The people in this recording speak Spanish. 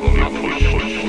Magma Pulsos.